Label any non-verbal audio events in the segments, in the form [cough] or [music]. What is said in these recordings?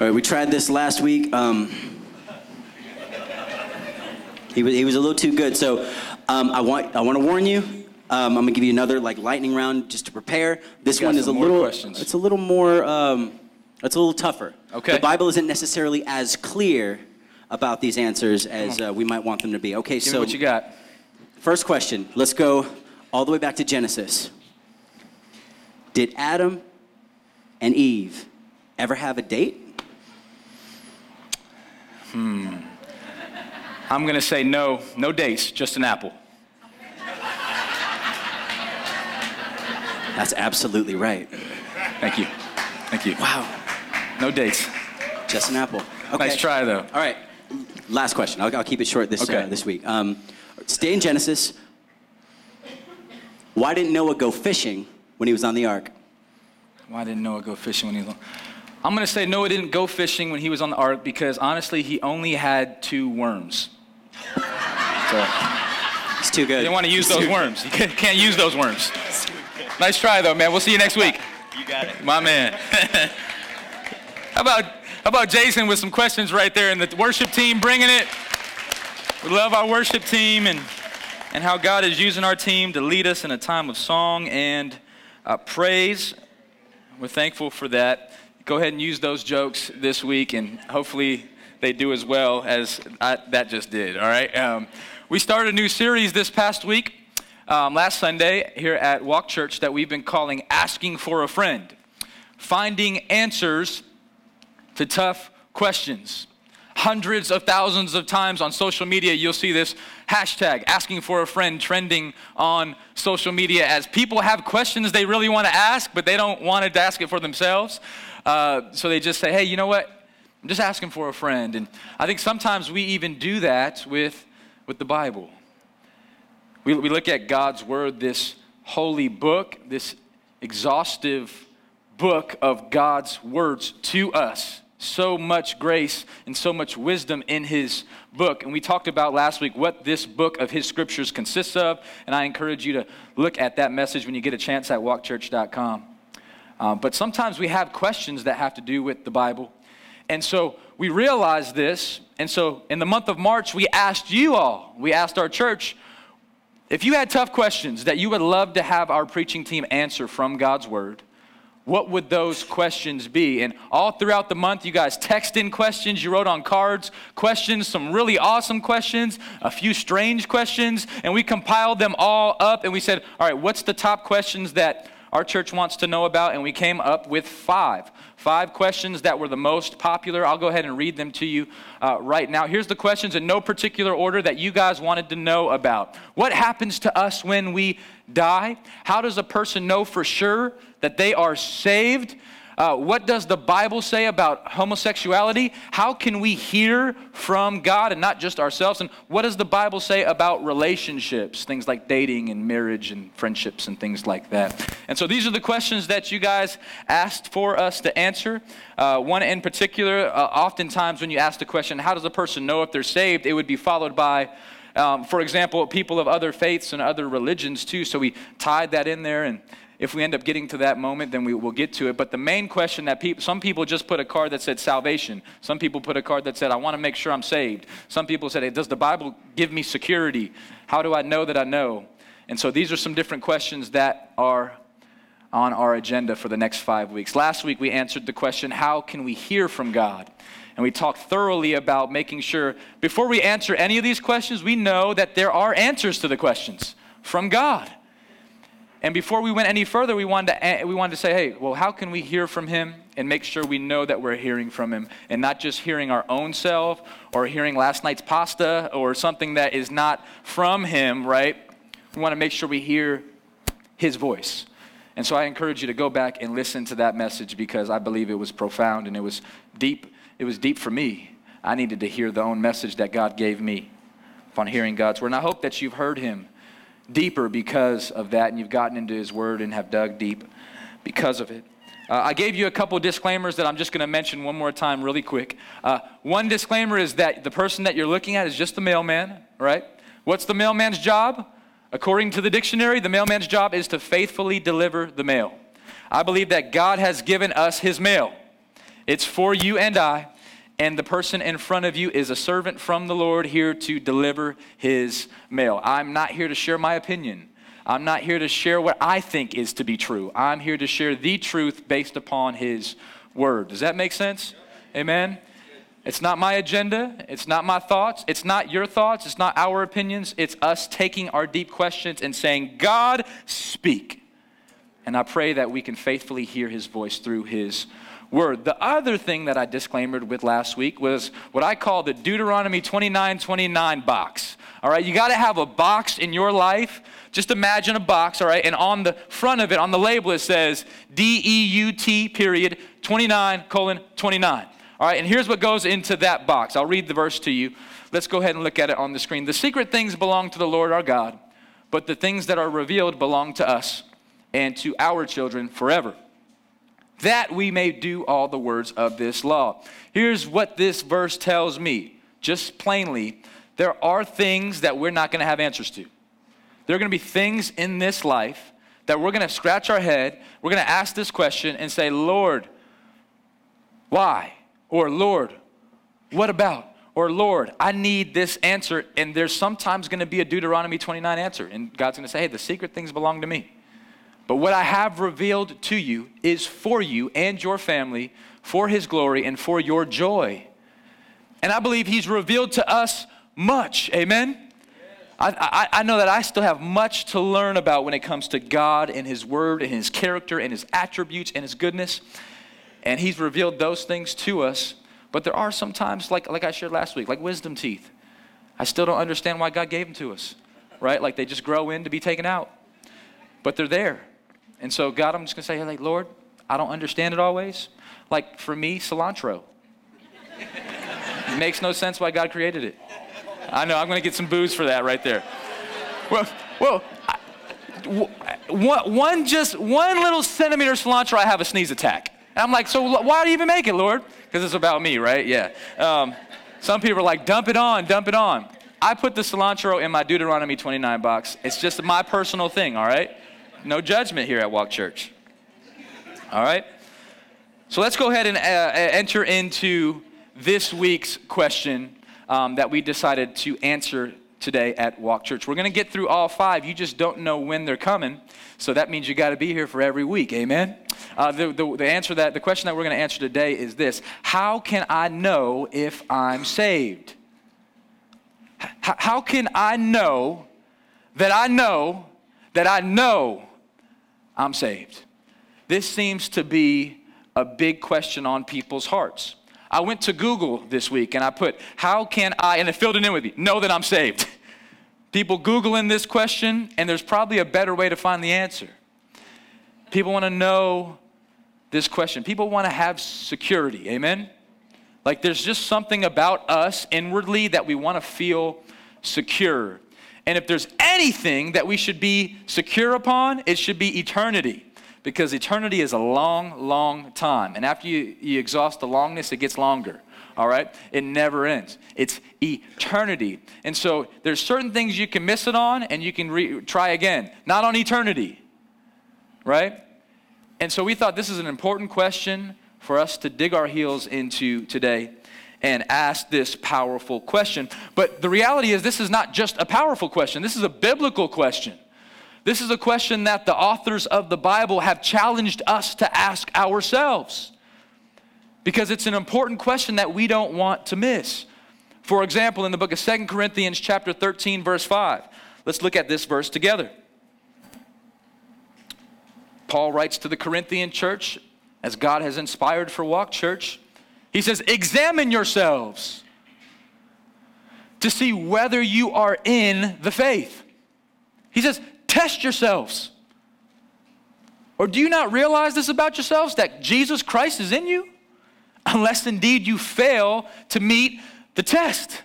All right, we tried this last week. Um, he, was, he was a little too good. So um, I want I want to warn you. Um, I'm gonna give you another like lightning round just to prepare. This one is a little. questions. It's a little more. Um, it's a little tougher. Okay. The Bible isn't necessarily as clear about these answers as uh, we might want them to be. Okay, Give so what you got. First question. Let's go all the way back to Genesis. Did Adam and Eve ever have a date? I'm going to say no, no dates, just an apple. That's absolutely right. Thank you. Thank you. Wow. No dates. Just an apple. Okay. Nice try, though. All right. Last question. I'll, I'll keep it short this, Okay. uh, this week. Um, stay in Genesis. Why didn't Noah go fishing when he was on the ark? Why didn't Noah go fishing when he was on? I'm going to say Noah didn't go fishing when he was on the ark because honestly, he only had two worms. So It's too good. you good. didn't want to use those worms. You can't- can't use those worms. Nice try, though, man. We'll see you next week. You got it. My man. [laughs] how about how about Jason with some questions right there and the worship team bringing it? We love our worship team and and how God is using our team to lead us in a time of song and uh, praise. We're thankful for that. Go ahead and use those jokes this week, and hopefully they do as well as I, that just did. All right. Um, we started a new series this past week, um, last Sunday here at Walk Church that we've been calling "Asking for a Friend," finding answers to tough questions. Hundreds of thousands of times on social media, you'll see this hashtag asking for a friend trending on social media as people have questions they really want to ask, but they don't want to ask it for themselves. Uh, so they just say, hey, you know what? I'm just asking for a friend. And I think sometimes we even do that with, with the Bible. We, we look at God's Word, this holy book, this exhaustive book of God's words to us. So much grace and so much wisdom in His book. And we talked about last week what this book of His scriptures consists of. And I encourage you to look at that message when you get a chance at walkchurch.com. Um, but sometimes we have questions that have to do with the Bible. And so we realized this. And so in the month of March, we asked you all, we asked our church, if you had tough questions that you would love to have our preaching team answer from God's Word, what would those questions be? And all throughout the month, you guys text in questions, you wrote on cards questions, some really awesome questions, a few strange questions, and we compiled them all up and we said, all right, what's the top questions that our church wants to know about? And we came up with five. Five questions that were the most popular. I'll go ahead and read them to you uh, right now. Here's the questions in no particular order that you guys wanted to know about. What happens to us when we die? How does a person know for sure that they are saved? Uh, what does the Bible say about homosexuality? How can we hear from God and not just ourselves? And what does the Bible say about relationships, things like dating and marriage and friendships and things like that? And so these are the questions that you guys asked for us to answer. Uh, one in particular, uh, oftentimes when you ask the question, how does a person know if they're saved? It would be followed by, um, for example, people of other faiths and other religions too. So we tied that in there and if we end up getting to that moment, then we will get to it. But the main question that people, some people just put a card that said salvation. Some people put a card that said, I want to make sure I'm saved. Some people said, hey, does the Bible give me security? How do I know that I know? And so these are some different questions that are on our agenda for the next five weeks. Last week we answered the question, how can we hear from God? And we talked thoroughly about making sure before we answer any of these questions, we know that there are answers to the questions from God. And before we went any further, we wanted, to, eh, we wanted to say, hey, well, how can we hear from him and make sure we know that we're hearing from him and not just hearing our own self or hearing last night's pasta or something that is not from him, right? We want to make sure we hear his voice. And so I encourage you to go back and listen to that message because I believe it was profound and it was deep. It was deep for me. I needed to hear the own message that God gave me upon hearing God's word. And I hope that you've heard him deeper because of that, and you've gotten into His Word and have dug deep because of it. Uh, I gave you a couple disclaimers that I'm just going to mention one more time, really quick. Uh, one disclaimer is that the person that you're looking at is just the mailman, right? What's the mailman's job? According to the dictionary, the mailman's job is to faithfully deliver the mail. I believe that God has given us His mail. It's for you and I. And the person in front of you is a servant from the Lord here to deliver his mail. I'm not here to share my opinion. I'm not here to share what I think is to be true. I'm here to share the truth based upon his word. Does that make sense? Amen. It's not my agenda. It's not my thoughts. It's not your thoughts. It's not our opinions. It's us taking our deep questions and saying, God, speak. And I pray that we can faithfully hear his voice through his word. The other thing that I disclaimed with last week was what I call the Deuteronomy 29 29 box. All right, you got to have a box in your life. Just imagine a box, all right, and on the front of it, on the label, it says D E U T period 29 colon 29. All right, and here's what goes into that box. I'll read the verse to you. Let's go ahead and look at it on the screen. The secret things belong to the Lord our God, but the things that are revealed belong to us and to our children forever that we may do all the words of this law. Here's what this verse tells me, just plainly there are things that we're not going to have answers to. There are going to be things in this life that we're going to scratch our head, we're going to ask this question and say, Lord, why? Or Lord, what about? Or Lord, I need this answer. And there's sometimes going to be a Deuteronomy 29 answer. And God's going to say, hey, the secret things belong to me. But what I have revealed to you is for you and your family, for his glory and for your joy. And I believe he's revealed to us much. Amen? I, I, I, know that I still have much to learn about when it comes to God and his word and his character and his attributes and his goodness. And he's revealed those things to us. But there are some times, like, like I shared last week, like wisdom teeth. I still don't understand why God gave them to us, right? Like they just grow in to be taken out. But they're there. And so, God, I'm just going to say, like, Lord, I don't understand it always. Like, for me, cilantro. [laughs] makes no sense why God created it. I know, I'm going to get some boos for that right there. Well, well, one, one just, one little centimeter cilantro, I have a sneeze attack. And I'm like, so why do you even make it, Lord? Because it's about me, right? Yeah. Um, some people are like, dump it on, dump it on. I put the cilantro in my Deuteronomy 29 box. It's just my personal thing, all right? No judgment here at Walk Church. All right? So let's go ahead and uh, enter into this week's question um, that we decided to answer today at Walk Church. We're going to get through all five. You just don't know when they're coming. So that means you got to be here for every week. Amen? Uh, the, the, the answer that, the question that we're going to answer today is this How can I know if I'm saved? H- how can I know that I know that I know I'm saved? This seems to be a big question on people's hearts. I went to Google this week and I put, How can I, and it filled it in with me, know that I'm saved? [laughs] People Googling this question, and there's probably a better way to find the answer. People want to know this question. People want to have security. Amen? Like there's just something about us inwardly that we want to feel secure. And if there's anything that we should be secure upon, it should be eternity. Because eternity is a long, long time. And after you, you exhaust the longness, it gets longer. All right? It never ends. It's eternity. And so there's certain things you can miss it on and you can re- try again. Not on eternity. Right? And so we thought this is an important question for us to dig our heels into today and ask this powerful question. But the reality is, this is not just a powerful question, this is a biblical question. This is a question that the authors of the Bible have challenged us to ask ourselves because it's an important question that we don't want to miss. For example, in the book of Second Corinthians chapter 13 verse 5. Let's look at this verse together. Paul writes to the Corinthian church as God has inspired for Walk Church. He says, Examine yourselves to see whether you are in the faith. He says, Test yourselves. Or do you not realize this about yourselves that Jesus Christ is in you? Unless indeed you fail to meet the test.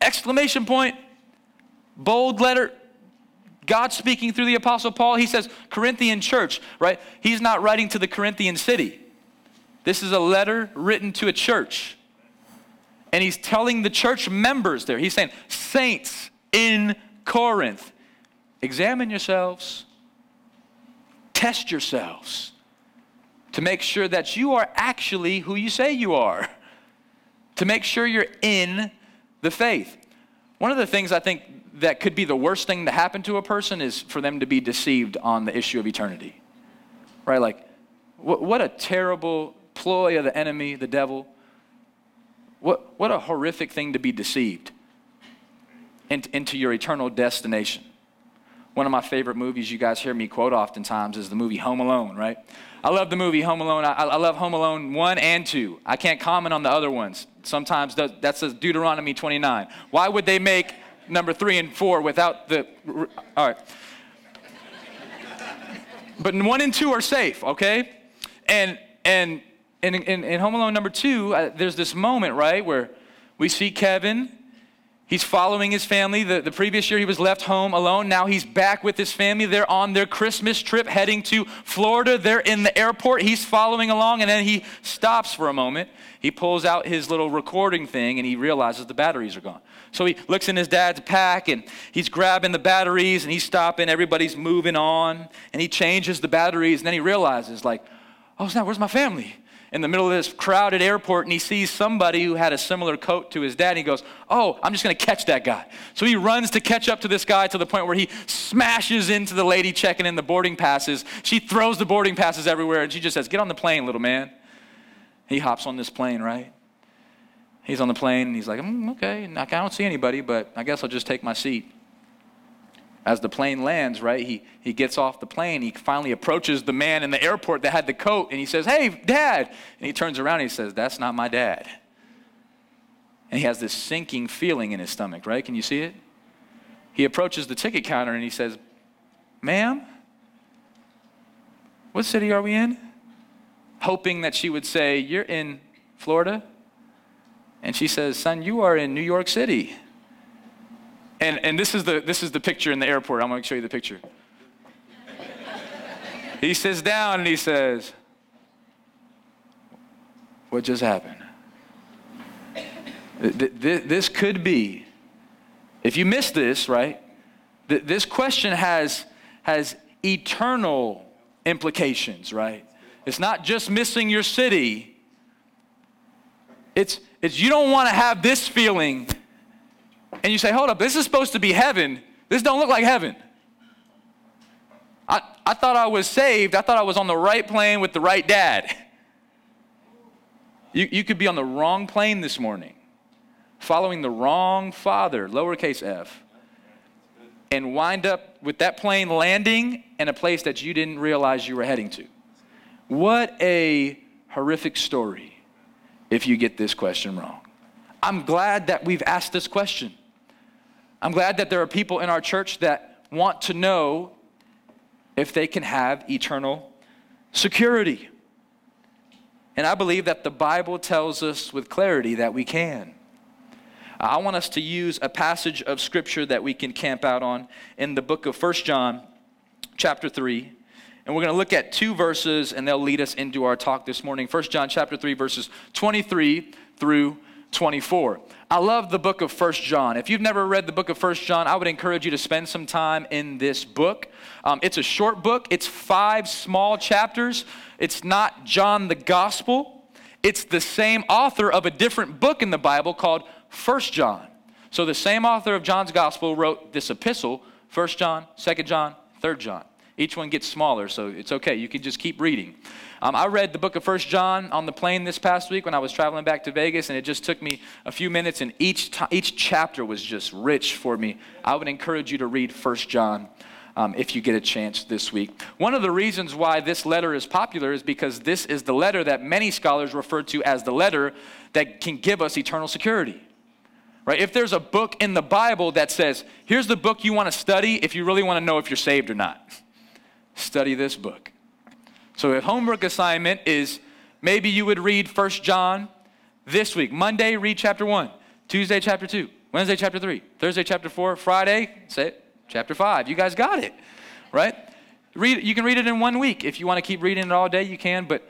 Exclamation point, bold letter, God speaking through the Apostle Paul. He says, Corinthian church, right? He's not writing to the Corinthian city. This is a letter written to a church. And he's telling the church members there, he's saying, Saints in Corinth, examine yourselves, test yourselves. to make sure that you are actually who you say you are, to make sure you're in the faith. One of the things I think that could be the worst thing to happen to a person is for them to be deceived on the issue of eternity. Right? Like, what, a terrible ploy of the enemy, the devil. What, what a horrific thing to be deceived into, your eternal destination. One of my favorite movies you guys hear me quote oftentimes is the movie Home Alone, right? I love the movie Home Alone. I, I love Home Alone 1 and 2. I can't comment on the other ones. Sometimes that's Deuteronomy 29. Why would they make number 3 and 4 without the. All right. But 1 and 2 are safe, okay? And, and in, in, in Home Alone number 2, uh, there's this moment, right, where we see Kevin He's following his family. The, the previous year, he was left home alone. Now he's back with his family. They're on their Christmas trip heading to Florida. They're in the airport. He's following along, and then he stops for a moment. He pulls out his little recording thing, and he realizes the batteries are gone. So he looks in his dad's pack, and he's grabbing the batteries, and he's stopping. Everybody's moving on, and he changes the batteries, and then he realizes, like, oh, snap, where's my family? In the middle of this crowded airport and he sees somebody who had a similar coat to his dad. And he goes, Oh, I'm just going to catch that guy. So he runs to catch up to this guy to the point where he smashes into the lady checking in the boarding passes. She throws the boarding passes everywhere and she just says, Get on the plane, little man. He hops on this plane, right? He's on the plane and he's like, mm, Okay, I don't see anybody, but I guess I'll just take my seat as the plane lands, right, he, he gets off the plane. He finally approaches the man in the airport that had the coat and he says, Hey, dad. And he turns around and he says, That's not my dad. And he has this sinking feeling in his stomach, right? Can you see it? He approaches the ticket counter and he says, Ma'am, what city are we in? Hoping that she would say, You're in Florida. And she says, Son, you are in New York City. And, and this, is the, this is the picture in the airport. I'm going to show you the picture. he sits down and he says, What just happened? This could be, if you miss this, right? This question has, has eternal implications, right? It's not just missing your city. It's, it's you don't want to have this feeling and you say, hold up, this is supposed to be heaven. This don't look like heaven. I, I thought I was saved. I thought I was on the right plane with the right dad. You, you could be on the wrong plane this morning, following the wrong father, lowercase f, and wind up with that plane landing in a place that you didn't realize you were heading to. What a horrific story if you get this question wrong. I'm glad that we've asked this question. I'm glad that there are people in our church that want to know if they can have eternal security. And I believe that the Bible tells us with clarity that we can. I want us to use a passage of scripture that we can camp out on in the book of First John, chapter 3. And we're going to look at two verses and they'll lead us into our talk this morning. First John chapter 3 verses 23 through 24. I love the book of First John. If you've never read the book of First John, I would encourage you to spend some time in this book. Um, it's a short book, it's five small chapters. It's not John the Gospel, it's the same author of a different book in the Bible called First John. So the same author of John's Gospel wrote this epistle, First John, Second John, Third John. Each one gets smaller, so it's okay. You can just keep reading. Um, I read the book of First John on the plane this past week when I was traveling back to Vegas, and it just took me a few minutes, and each, t- each chapter was just rich for me. I would encourage you to read First John. Um, if you get a chance this week. One of the reasons why this letter is popular is because this is the letter that many scholars refer to as the letter that can give us eternal security. Right? If there's a book in the Bible that says, here's the book you want to study if you really want to know if you're saved or not, [laughs] study this book. So a homework assignment is maybe you would read First John this week. Monday, read chapter 1. Tuesday, chapter 2. Wednesday, chapter 3. Thursday, chapter 4. Friday, say it, chapter 5. You guys got it, right? Read, you can read it in one week. If you want to keep reading it all day, you can. But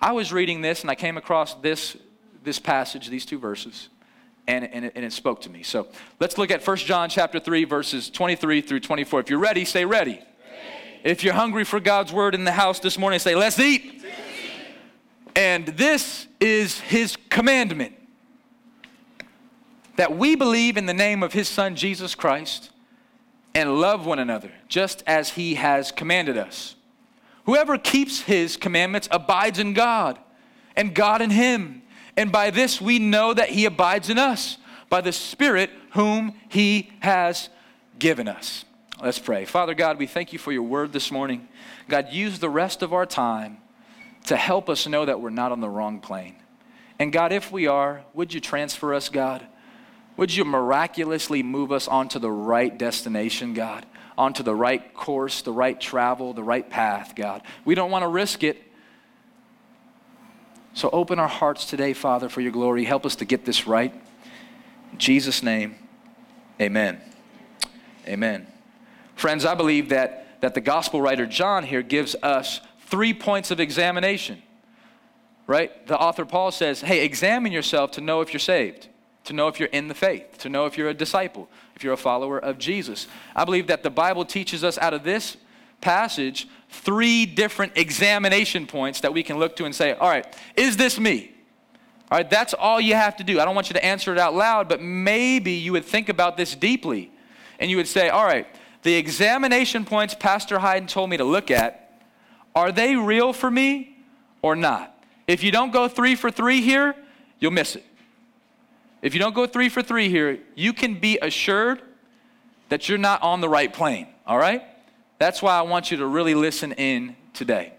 I was reading this and I came across this, this passage, these two verses, and, and, it, and it spoke to me. So let's look at 1 John chapter 3, verses 23 through 24. If you're ready, say ready. If you're hungry for God's word in the house this morning, say, Let's eat. And this is his commandment that we believe in the name of his son Jesus Christ and love one another, just as he has commanded us. Whoever keeps his commandments abides in God, and God in him. And by this we know that he abides in us, by the Spirit whom he has given us. Let's pray. Father God, we thank you for your word this morning. God, use the rest of our time to help us know that we're not on the wrong plane. And God, if we are, would you transfer us, God? Would you miraculously move us onto the right destination, God? Onto the right course, the right travel, the right path, God. We don't want to risk it. So open our hearts today, Father, for your glory. Help us to get this right. In Jesus' name, amen. Amen. Friends, I believe that, that the gospel writer John here gives us three points of examination. Right? The author Paul says, hey, examine yourself to know if you're saved to know if you're in the faith, to know if you're a disciple, if you're a follower of Jesus. I believe that the Bible teaches us out of this passage three different examination points that we can look to and say, all right, is this me? All right, that's all you have to do. I don't want you to answer it out loud, but maybe you would think about this deeply and you would say, all right, the examination points Pastor Hayden told me to look at, are they real for me or not? If you don't go three for three here, you'll miss it. If you don't go three for three here, you can be assured that you're not on the right plane, all right? That's why I want you to really listen in today.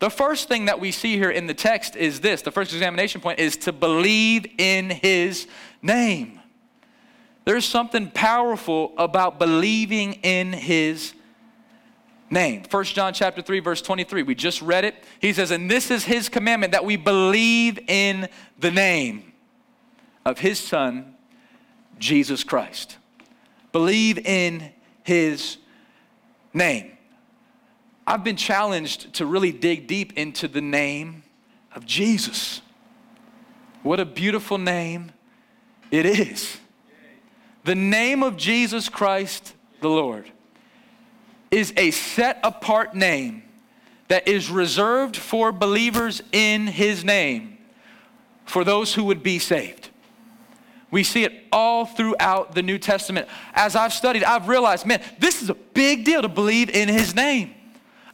The first thing that we see here in the text is this the first examination point is to believe in his name. There's something powerful about believing in his name. 1 John chapter 3 verse 23. We just read it. He says, "And this is his commandment that we believe in the name of his son, Jesus Christ. Believe in his name. I've been challenged to really dig deep into the name of Jesus. What a beautiful name it is. The name of Jesus Christ the Lord is a set apart name that is reserved for believers in his name, for those who would be saved. We see it all throughout the New Testament. As I've studied, I've realized, man, this is a big deal to believe in his name.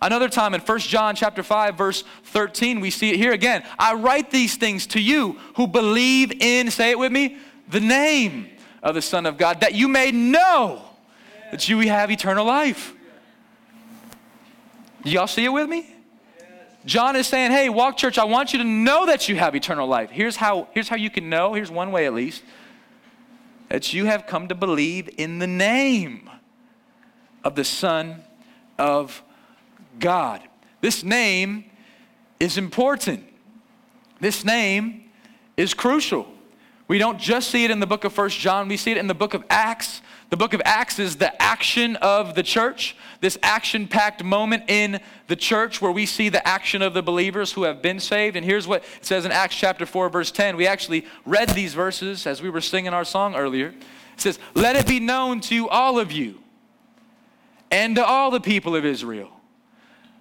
Another time in 1 John chapter 5 verse 13, we see it here again. I write these things to you who believe in, say it with me, the name of the Son of God, that you may know that you have eternal life. Y'all see it with me? John is saying, hey, Walk Church, I want you to know that you have eternal life. Here's how, here's how you can know. Here's one way at least that you have come to believe in the name of the Son of God. This name is important. This name is crucial. We don't just see it in the book of First John, we see it in the book of Acts. The book of Acts is the action of the church, this action packed moment in the church where we see the action of the believers who have been saved. And here's what it says in Acts chapter 4, verse 10. We actually read these verses as we were singing our song earlier. It says, Let it be known to all of you and to all the people of Israel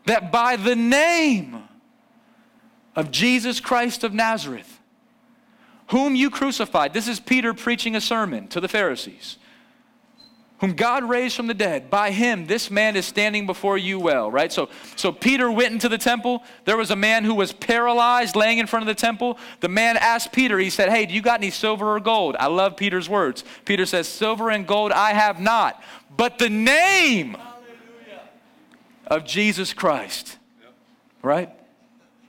that by the name of Jesus Christ of Nazareth, whom you crucified, this is Peter preaching a sermon to the Pharisees whom God raised from the dead, by him this man is standing before you well, right? So, so Peter went into the temple. There was a man who was paralyzed laying in front of the temple. The man asked Peter, he said, Hey, do you got any silver or gold? I love Peter's words. Peter says, Silver and gold I have not, but the name Hallelujah. of Jesus Christ, right?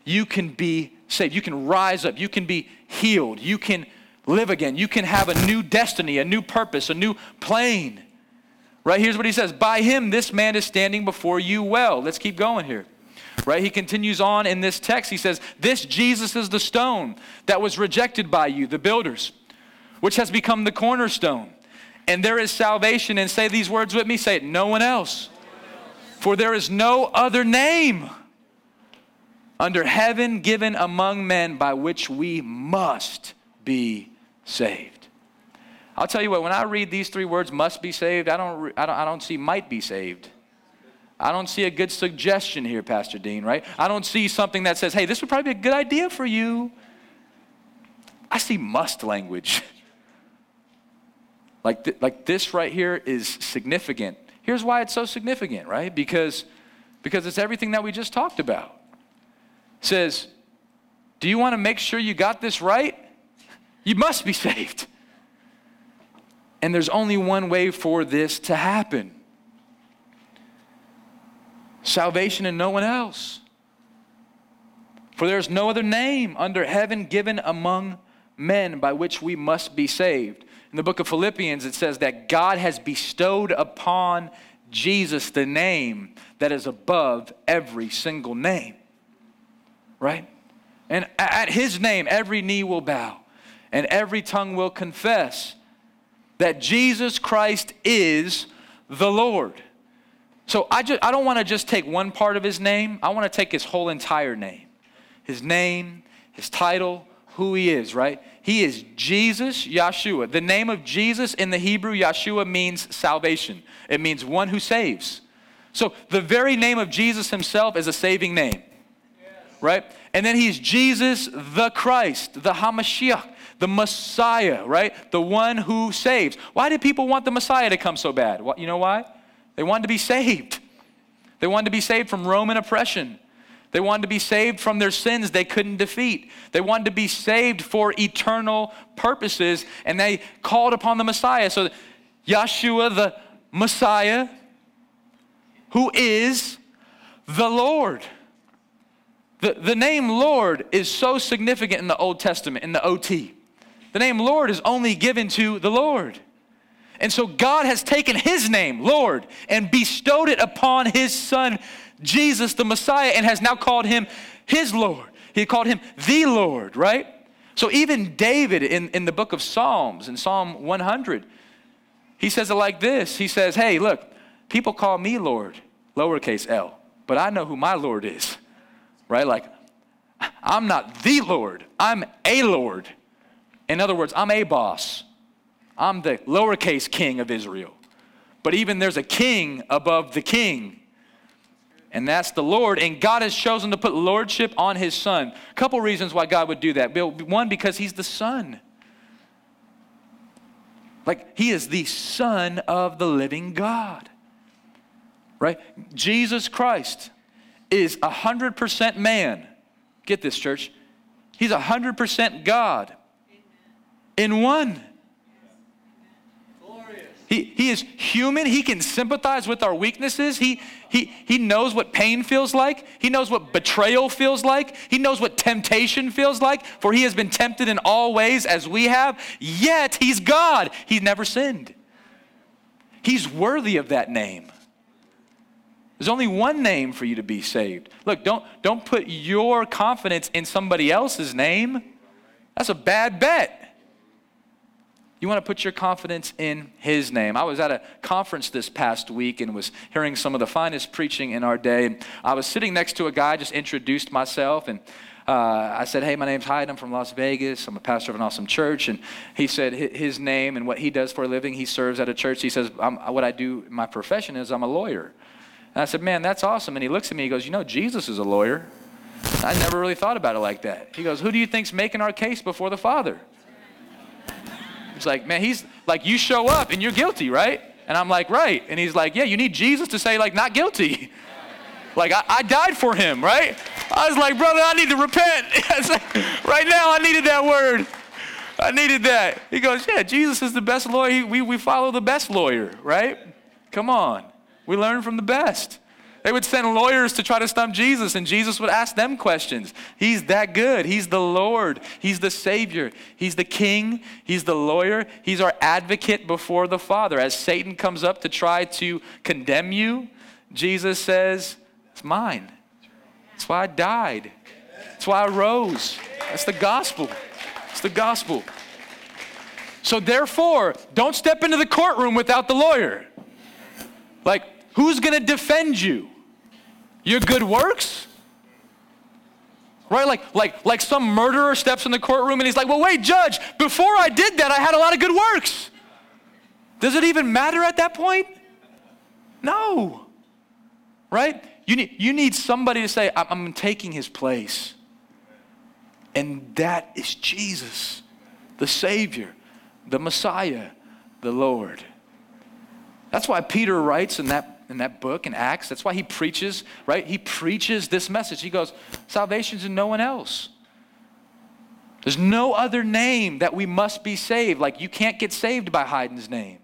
You can be saved. You can rise up. You can be healed. You can live again. You can have a new destiny, a new purpose, a new plane. Right? Here's what he says By him, this man is standing before you well. Let's keep going here. Right? He continues on in this text. He says, This Jesus is the stone that was rejected by you, the builders, which has become the cornerstone. And there is salvation. And say these words with me say it, no one else. For there is no other name under heaven given among men by which we must be saved. I'll tell you what, when I read these three words, must be saved, I don't, I don't, I don't see might be saved. I don't see a good suggestion here, Pastor Dean, right? I don't see something that says, hey, this would probably be a good idea for you. I see must language. [laughs] like, th- like this right here is significant. Here's why it's so significant, right? Because, because it's everything that we just talked about. Says, do you want to make sure you got this right? You must be [laughs] saved. And there's only one way for this to happen salvation and no one else. For there is no other name under heaven given among men by which we must be saved. In the book of Philippians, it says that God has bestowed upon Jesus the name that is above every single name. Right? And at his name, every knee will bow and every tongue will confess that Jesus Christ is the Lord. So I, just, I don't want to just take one part of his name, I want to take his whole entire name. His name, his title, who he is, right? He is Jesus Yeshua. The name of Jesus in the Hebrew, Yeshua, means salvation, it means one who saves. So the very name of Jesus himself is a saving name, right? And then he's Jesus the Christ, the Hamashiach, the Messiah, right? The one who saves. Why did people want the Messiah to come so bad? You know why? They wanted to be saved. They wanted to be saved from Roman oppression. They wanted to be saved from their sins they couldn't defeat. They wanted to be saved for eternal purposes, and they called upon the Messiah. So, Yeshua, the Messiah, who is the Lord. The, the name Lord is so significant in the Old Testament, in the OT. The name Lord is only given to the Lord. And so God has taken his name, Lord, and bestowed it upon his son, Jesus, the Messiah, and has now called him his Lord. He called him the Lord, right? So even David in, in the book of Psalms, in Psalm 100, he says it like this He says, Hey, look, people call me Lord, lowercase l, but I know who my Lord is, right? Like, I'm not the Lord, I'm a Lord. In other words, I'm a boss. I'm the lowercase king of Israel. But even there's a king above the king, and that's the Lord. And God has chosen to put lordship on his son. A couple reasons why God would do that. One, because he's the son. Like, he is the son of the living God. Right? Jesus Christ is 100% man. Get this, church. He's 100% God in one. He, he is human. He can sympathize with our weaknesses. He, he, he knows what pain feels like. He knows what betrayal feels like. He knows what temptation feels like, for he has been tempted in all ways as we have. Yet he's God. He's never sinned. He's worthy of that name. There's only one name for you to be saved. Look, don't, don't put your confidence in somebody else's name. That's a bad bet. You want to put your confidence in His name. I was at a conference this past week and was hearing some of the finest preaching in our day. I was sitting next to a guy, just introduced myself, and uh, I said, Hey, my name's Hyde. I'm from Las Vegas. I'm a pastor of an awesome church. And he said his name and what he does for a living. He serves at a church. He says, What I do, my profession is I'm a lawyer. And I said, Man, that's awesome. And he looks at me, he goes, You know, Jesus is a lawyer. I never really thought about it like that. He goes, Who do you think's making our case before the Father? He's like, man, he's like, you show up and you're guilty, right? And I'm like, right. And he's like, yeah, you need Jesus to say, like, not guilty. [laughs] Like, I, I died for him, right? I was like, brother, I need to repent. [laughs] right now, I needed that word. I needed that. He goes, yeah, Jesus is the best lawyer. We, we follow the best lawyer, right? Come on. We learn from the best. They would send lawyers to try to stump Jesus, and Jesus would ask them questions. He's that good. He's the Lord. He's the Savior. He's the King. He's the lawyer. He's our advocate before the Father. As Satan comes up to try to condemn you, Jesus says, It's mine. That's why I died. That's why I rose. That's the gospel. It's the gospel. So, therefore, don't step into the courtroom without the lawyer. Like, who's going to defend you? Your good works? Right? Like, like, like some murderer steps in the courtroom and he's like, well, wait, judge, before I did that, I had a lot of good works. Does it even matter at that point? No. right? You need, you need somebody to say, I'm, I'm taking his place. And that is Jesus, the Savior, the Messiah, the Lord. That's why Peter writes in that, in that book in Acts, that's why he preaches, right? He preaches this message. He goes, Salvation's in no one else. There's no other name that we must be saved. Like you can't get saved by Hayden's name.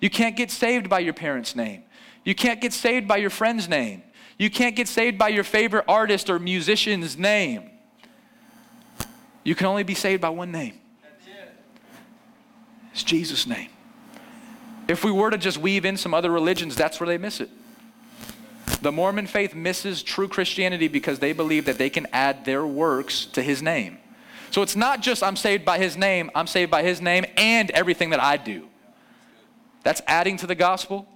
You can't get saved by your parents' name. You can't get saved by your friend's name. You can't get saved by your favorite artist or musician's name. You can only be saved by one name. It's Jesus' name. If we were to just weave in some other religions, that's where they miss it. The Mormon faith misses true Christianity because they believe that they can add their works to his name. So it's not just I'm saved by his name, I'm saved by his name and everything that I do. That's adding to the gospel.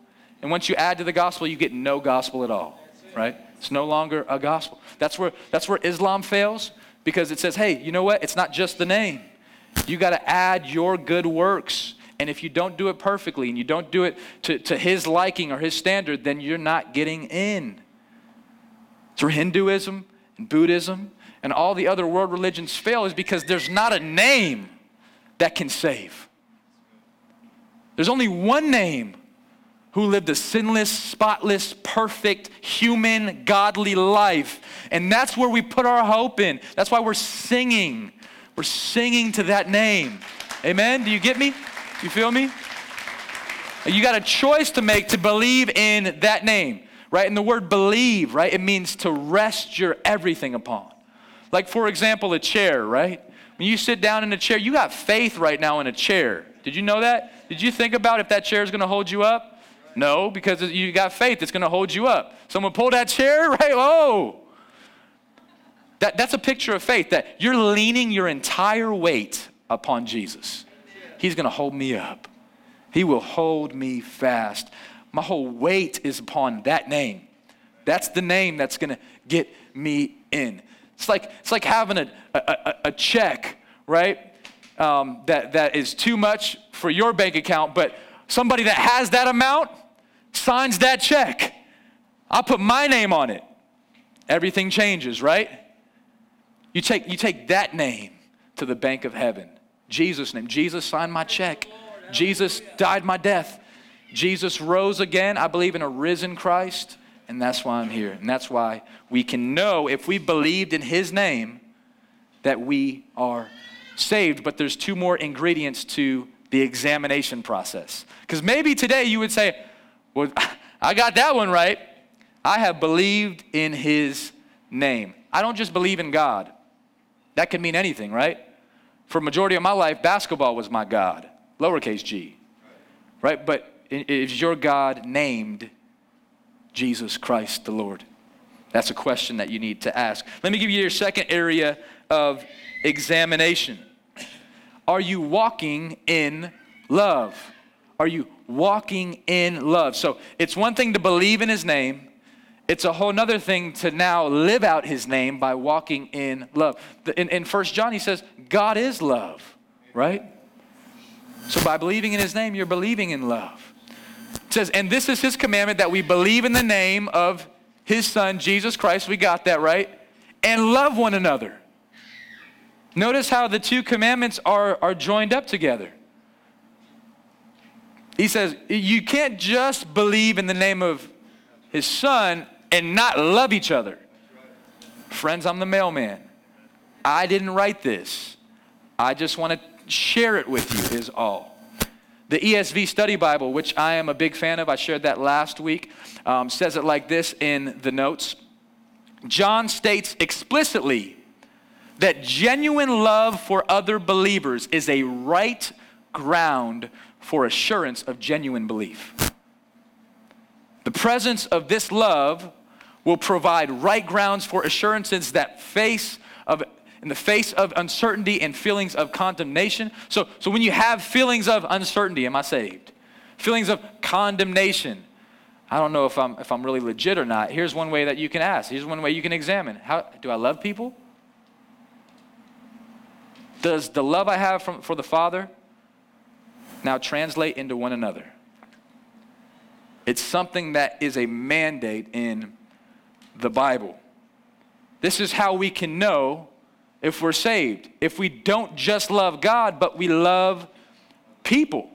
And once you add to the gospel, you get no gospel at all, right? It's no longer a gospel. That's where, that's where Islam fails because it says, hey, you know what? It's not just the name. You got to add your good works. And if you don't do it perfectly and you don't do it to, to his liking or his standard, then you're not getting in. So Hinduism and Buddhism and all the other world religions fail is because there's not a name that can save. There's only one name who lived a sinless, spotless, perfect, human, godly life. And that's where we put our hope in. That's why we're singing. We're singing to that name. Amen? Do you get me? You feel me? You got a choice to make to believe in that name, right? And the word believe, right? It means to rest your everything upon. Like, for example, a chair, right? When you sit down in a chair, you got faith right now in a chair. Did you know that? Did you think about if that chair is going to hold you up? No, because you got faith, it's going to hold you up. Someone pull that chair, [laughs] right? Oh. That, that's a picture of faith that you're leaning your entire weight upon Jesus. He's going to hold me up, He will hold me fast. My whole weight is upon that name. That's the name that's going to get me in. It's like, it's like having a, a, a check, right? Um, that, that is too much for your bank account, but somebody that has that amount signs that check. I put my name on it. Everything changes, right? You take, you take that name to the bank of heaven. Jesus' name. Jesus signed my check. Jesus died my death. Jesus rose again. I believe in a risen Christ, and that's why I'm here. And that's why we can know if we believed in his name that we are saved. But there's two more ingredients to the examination process. Because maybe today you would say, Well, [laughs] I got that one right. I have believed in his name. I don't just believe in God. That could mean anything, right? For majority of my life, basketball was my God, lowercase g. Right? But is your God named Jesus Christ the Lord? That's a question that you need to ask. Let me give you your second area of examination. Are you walking in love? Are you walking in love? So it's one thing to believe in his name, it's a whole other thing to now live out his name by walking in love. In, in 1 John, he says, God is love, right? So by believing in his name, you're believing in love. It says, and this is his commandment that we believe in the name of his son, Jesus Christ. We got that right. And love one another. Notice how the two commandments are, are joined up together. He says, you can't just believe in the name of his son and not love each other. Friends, I'm the mailman. I didn't write this. I just want to share it with you, is all. The ESV Study Bible, which I am a big fan of, I shared that last week, um, says it like this in the notes John states explicitly that genuine love for other believers is a right ground for assurance of genuine belief. The presence of this love will provide right grounds for assurances that face of in the face of uncertainty and feelings of condemnation. So, so when you have feelings of uncertainty, am I saved? Feelings of condemnation. I don't know if I'm if I'm really legit or not. Here's one way that you can ask. Here's one way you can examine. How do I love people? Does the love I have from, for the Father now translate into one another? It's something that is a mandate in the Bible. This is how we can know if we're saved. If we don't just love God, but we love people.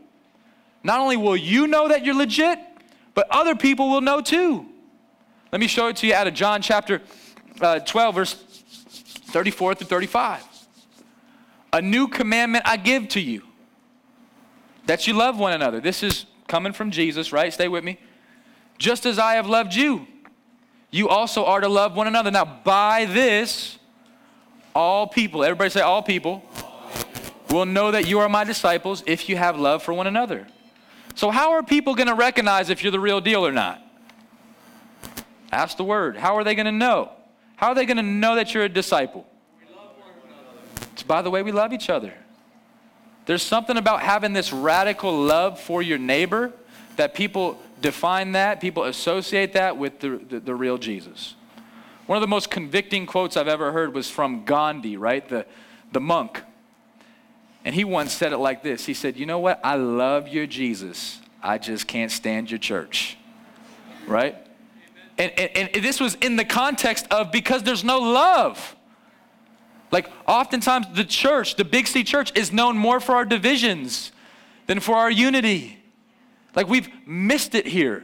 Not only will you know that you're legit, but other people will know too. Let me show it to you out of John chapter uh, 12, verse 34 through 35. A new commandment I give to you that you love one another. This is coming from Jesus, right? Stay with me. Just as I have loved you, you also are to love one another. Now, by this, all people, everybody say, all people, will know that you are my disciples if you have love for one another. So, how are people going to recognize if you're the real deal or not? Ask the word. How are they going to know? How are they going to know that you're a disciple? It's by the way we love each other. There's something about having this radical love for your neighbor that people define that, people associate that with the, the, the, real Jesus. One of the most convicting quotes I've ever heard was from Gandhi, right? The, the monk. And he once said it like this He said, You know what? I love your Jesus. I just can't stand your church. Right? And, and, and this was in the context of because there's no love. Like, oftentimes, the church, the Big C church, is known more for our divisions than for our unity. Like, we've missed it here.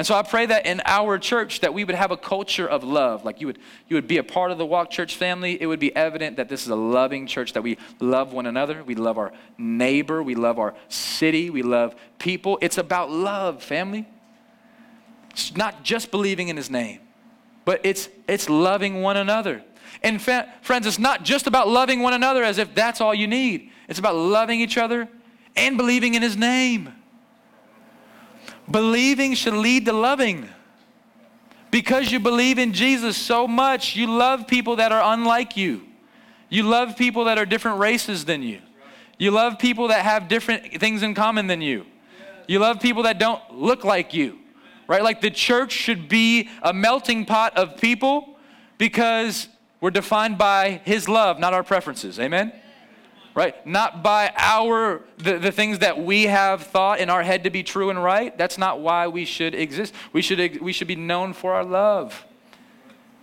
And so I pray that in our church that we would have a culture of love. Like you would, you would be a part of the Walk Church family. It would be evident that this is a loving church, that we love one another. We love our neighbor. We love our city. We love people. It's about love, family. It's not just believing in his name, but it's, it's loving one another. And fa- friends, it's not just about loving one another as if that's all you need. It's about loving each other and believing in his name. Believing should lead to loving. Because you believe in Jesus so much, you love people that are unlike you. You love people that are different races than you. You love people that have different things in common than you. You love people that don't look like you. Right? Like the church should be a melting pot of people because we're defined by his love, not our preferences. Amen? Right? Not by our the, the things that we have thought in our head to be true and right. That's not why we should exist. We should we should be known for our love.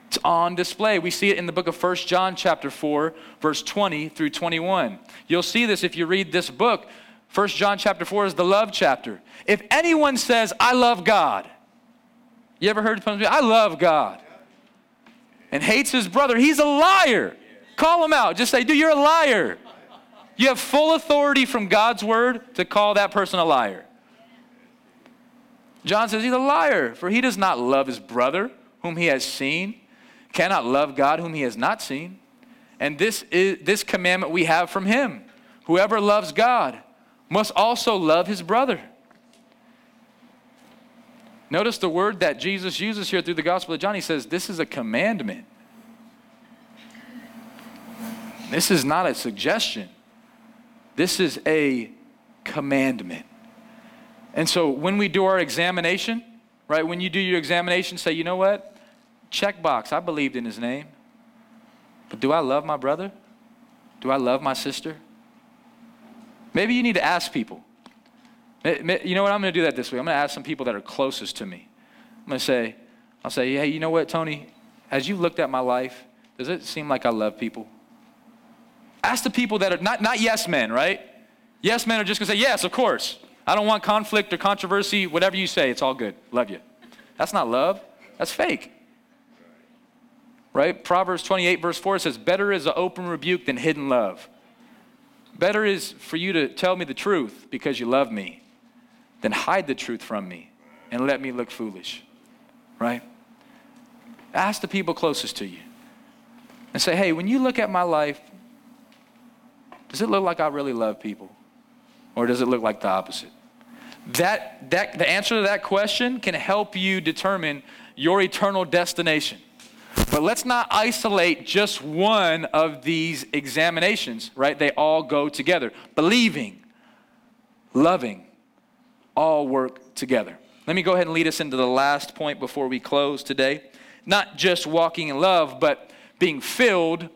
It's on display. We see it in the book of 1 John chapter 4, verse 20 through 21. You'll see this if you read this book. 1 John chapter 4 is the love chapter. If anyone says, I love God, you ever heard someone say, I love God, and hates his brother, he's a liar. Call him out. Just say, dude, you're a liar. You have full authority from God's word to call that person a liar. John says he's a liar, for he does not love his brother whom he has seen, cannot love God whom he has not seen. And this is this commandment we have from him. Whoever loves God must also love his brother. Notice the word that Jesus uses here through the Gospel of John. He says, This is a commandment. This is not a suggestion. This is a commandment. And so when we do our examination, right, when you do your examination, say, you know what? Check box, I believed in his name. But do I love my brother? Do I love my sister? Maybe you need to ask people. You know what? I'm going to do that this way. I'm going to ask some people that are closest to me. I'm going to say, I'll say, hey, you know what, Tony? As you looked at my life, does it seem like I love people? Ask the people that are not, not yes men, right? Yes men are just going to say, yes, of course. I don't want conflict or controversy. Whatever you say, it's all good. Love you. That's not love. That's fake. Right? Proverbs 28, verse 4 says, Better is an open rebuke than hidden love. Better is for you to tell me the truth because you love me than hide the truth from me and let me look foolish. Right? Ask the people closest to you and say, Hey, when you look at my life, does it look like I really love people? Or does it look like the opposite? That, that, the answer to that question can help you determine your eternal destination. But let's not isolate just one of these examinations, right? They all go together. Believing, loving, all work together. Let me go ahead and lead us into the last point before we close today. Not just walking in love, but being filled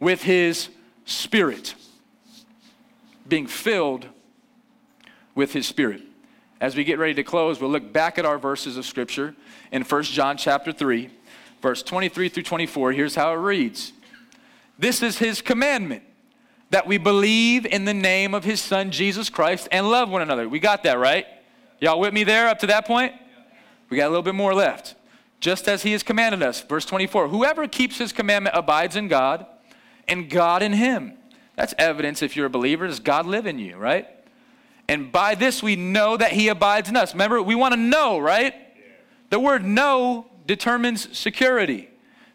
with His Spirit being filled with his spirit. as we get ready to close, we'll look back at our verses of Scripture in 1 John chapter 3, verse 23 through 24. Here's how it reads This is his commandment that we believe in the name of his son Jesus Christ and love one another. We got that, right? Y'all with me there up to that point? We got a little bit more left. Just as he has commanded us. Verse 24 Whoever keeps his commandment abides in God, and God in him. That's evidence if you're a believer, does God live in you, right? And by this we know that he abides in us. Remember, we want to know, right? The word know determines security.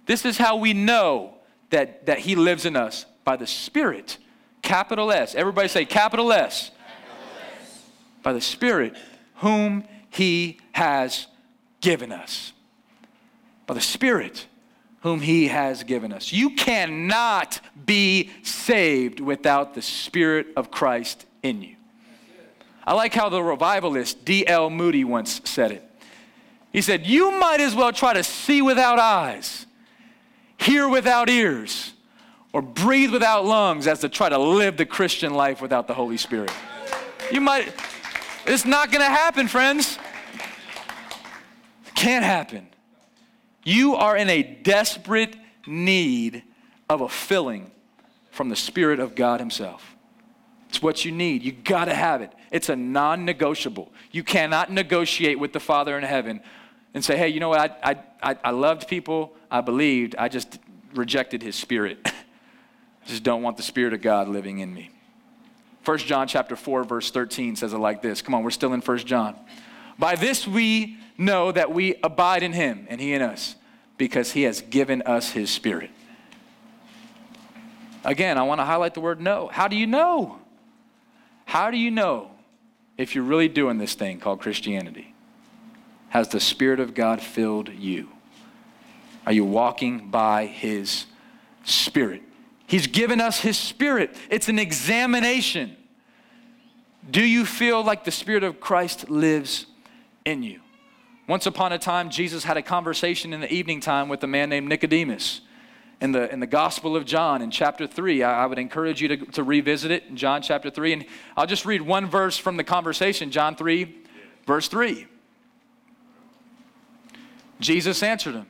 This is how we know that, that he lives in us by the Spirit. Capital S. Everybody say capital S. Capital S. By the Spirit, whom he has given us. By the Spirit, whom he has given us. You cannot be saved without the Spirit of Christ in you. I like how the revivalist D.L. Moody once said it. He said, You might as well try to see without eyes, hear without ears, or breathe without lungs as to try to live the Christian life without the Holy Spirit. You might, it's not to happen, friends. Can't happen. You are in a desperate need of a filling from the Spirit of God Himself. It's what you need. You got to have it. It's a non negotiable. You cannot negotiate with the Father in heaven and say, hey, you know what? I, I, I loved people, I believed, I just rejected His Spirit. [laughs] I just don't want the Spirit of God living in me. 1 John chapter 4, verse 13 says it like this. Come on, we're still in 1 John. By this we know that we abide in him and he in us, because he has given us his spirit. Again, I want to highlight the word know. How do you know? How do you know if you're really doing this thing called Christianity? Has the Spirit of God filled you? Are you walking by His Spirit? He's given us His Spirit. It's an examination. Do you feel like the Spirit of Christ lives in you? Once upon a time, Jesus had a conversation in the evening time with a man named Nicodemus. In the, in the Gospel of John, in chapter 3, I, I would encourage you to, to revisit it in John chapter 3. And I'll just read one verse from the conversation, John 3, verse 3. Jesus answered him,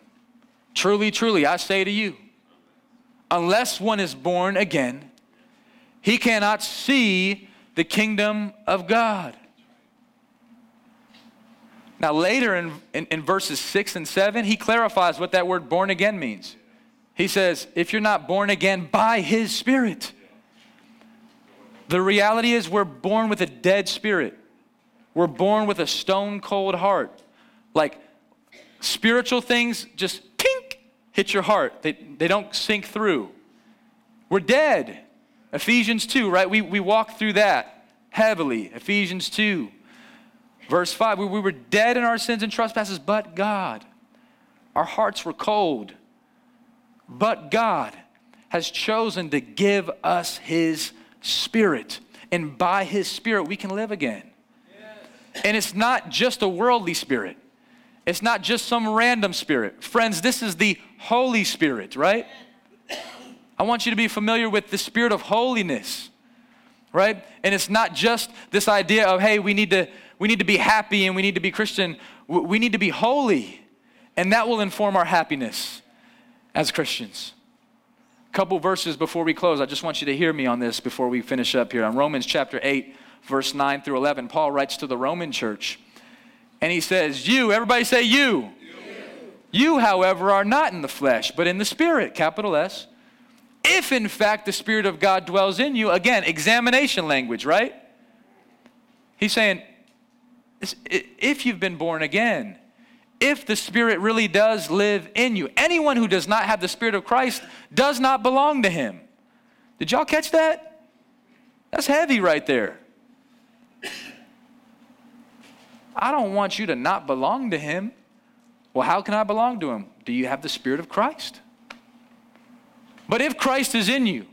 Truly, truly, I say to you, unless one is born again, he cannot see the kingdom of God. Now, later in, in, in, verses 6 and 7, he clarifies what that word born again means. He says, if you're not born again by his spirit, the reality is we're born with a dead spirit. We're born with a stone cold heart. Like spiritual things just tink hit your heart, they, they don't sink through. We're dead. Ephesians 2, right? We, we walk through that heavily. Ephesians 2. Verse 5 we, we were dead in our sins and trespasses, but God. Our hearts were cold. But God has chosen to give us His Spirit. And by His Spirit, we can live again. Yes. And it's not just a worldly spirit, it's not just some random spirit. Friends, this is the Holy Spirit, right? I want you to be familiar with the spirit of holiness, right? And it's not just this idea of, hey, we need to we need to be happy and we need to be Christian. We need to be holy, and that will inform our happiness as Christians. A couple verses before we close, I just want you to hear me on this before we finish up here. On Romans chapter 8, verse 9 through 11, Paul writes to the Roman church, and he says, You, everybody say you. You, however, are not in the flesh, but in the Spirit, capital S. If in fact the Spirit of God dwells in you, again, examination language, right? He's saying, if you've been born again, if the Spirit really does live in you. Anyone who does not have the Spirit of Christ does not belong to Him. Did y'all catch that? That's heavy right there. I don't want you to not belong to Him. Well, how can I belong to Him? Do you have the Spirit of Christ? But if Christ is in you,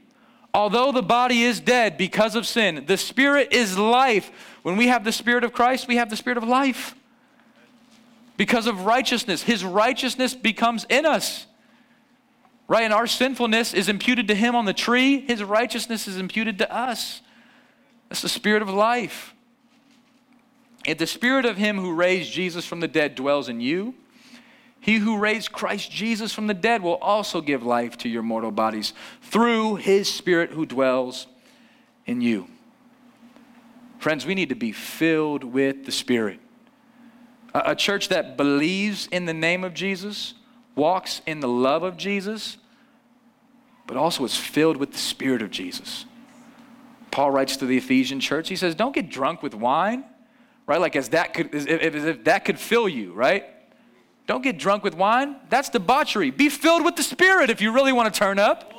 although the body is dead because of sin, the Spirit is life. When we have the Spirit of Christ, we have the Spirit of life. Because of righteousness, His righteousness becomes in us. Right? And our sinfulness is imputed to Him on the tree, His righteousness is imputed to us. That's the Spirit of life. If the spirit of him who raised Jesus from the dead dwells in you, he who raised Christ Jesus from the dead will also give life to your mortal bodies through his spirit who dwells in you. Friends, we need to be filled with the Spirit. A, church that believes in the name of Jesus, walks in the love of Jesus, but also is filled with the Spirit of Jesus. Paul writes to the Ephesian church, he says, Don't get drunk with wine, right? Like as that could, as if, as if that could fill you, right? Don't get drunk with wine. That's debauchery. Be filled with the Spirit if you really want to turn up.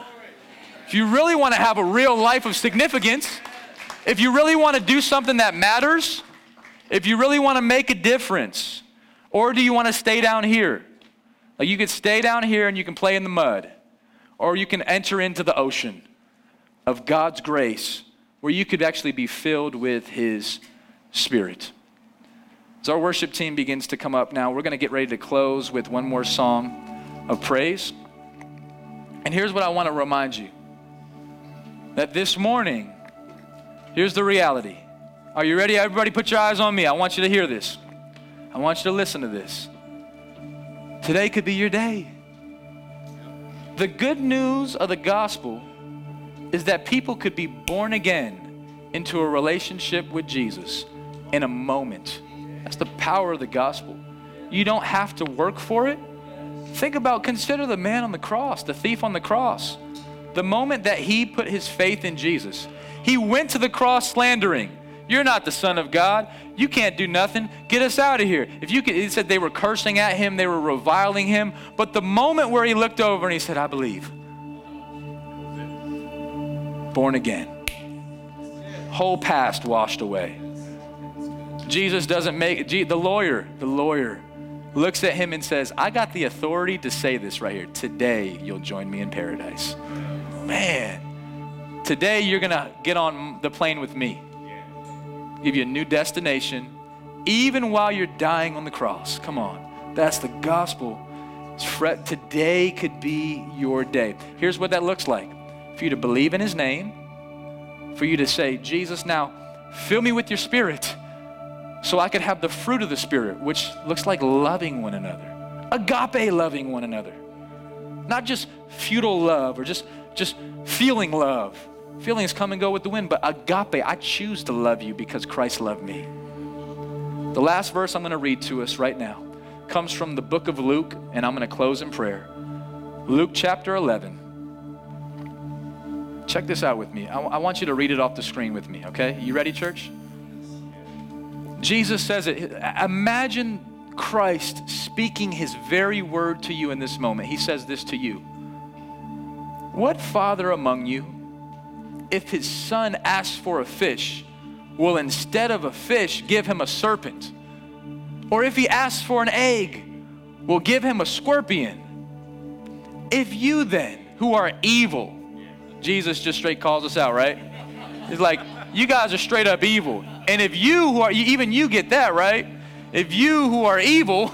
If you really want to have a real life of significance, if you really want to do something that matters, if you really want to make a difference, or do you want to stay down here? Like you could stay down here and you can play in the mud, or you can enter into the ocean of God's grace where you could actually be filled with His Spirit. As our worship team begins to come up now, we're going to get ready to close with one more song of praise. And here's what I want to remind you that this morning, Here's the reality. Are you ready? Everybody, put your eyes on me. I want you to hear this. I want you to listen to this. Today could be your day. The good news of the gospel is that people could be born again into a relationship with Jesus in a moment. That's the power of the gospel. You don't have to work for it. Think about, consider the man on the cross, the thief on the cross. The moment that he put his faith in Jesus, he went to the cross slandering. You're not the Son of God. You can't do nothing. Get us out of here. If you could, he said they were cursing at him, they were reviling him. But the moment where he looked over and he said, I believe. Born again. Whole past washed away. Jesus doesn't make the lawyer, the lawyer looks at him and says, I got the authority to say this right here. Today you'll join me in paradise. Man, Today, you're going to get on the plane with me, give you a new destination, even while you're dying on the cross. Come on. That's the gospel. Today could be your day. Here's what that looks like for you to believe in his name, for you to say, Jesus, now fill me with your spirit so I could have the fruit of the spirit, which looks like loving one another, agape loving one another. Not just futile love or just, just feeling love, Feelings come and go with the wind, but agape, I choose to love you because Christ loved me. The last verse I'm going to read to us right now comes from the book of Luke, and I'm going to close in prayer. Luke chapter 11. Check this out with me. I, I want you to read it off the screen with me, okay? You ready, church? Jesus says it. Imagine Christ speaking his very word to you in this moment. He says this to you What father among you? if his son asks for a fish, will instead of a fish give him a serpent? Or if he asks for an egg, will give him a scorpion? If you then, who are evil, Jesus just straight calls us out, right? He's like, you guys are straight up evil. And if you who are, even you get that, right? If you who are evil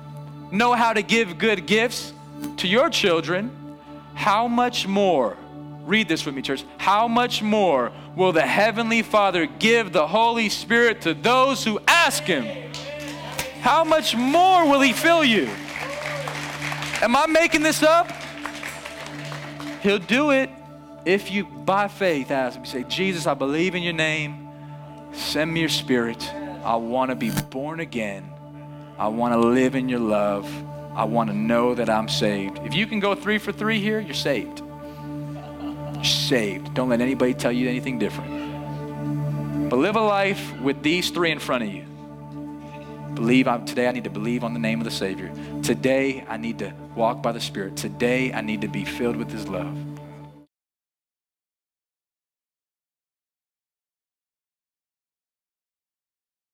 [laughs] know how to give good gifts to your children, how much more Read this with me, church. How much more will the Heavenly Father give the Holy Spirit to those who ask Him? How much more will He fill you? Am I making this up? He'll do it if you, by faith, ask Him. Say, Jesus, I believe in your name. Send me your spirit. I want to be born again. I want to live in your love. I want to know that I'm saved. If you can go three for three here, you're saved You're saved. Don't let anybody tell you anything different. But live a life with these three in front of you. Believe I'm, today I need to believe on the name of the Savior. Today I need to walk by the Spirit. Today I need to be filled with His love.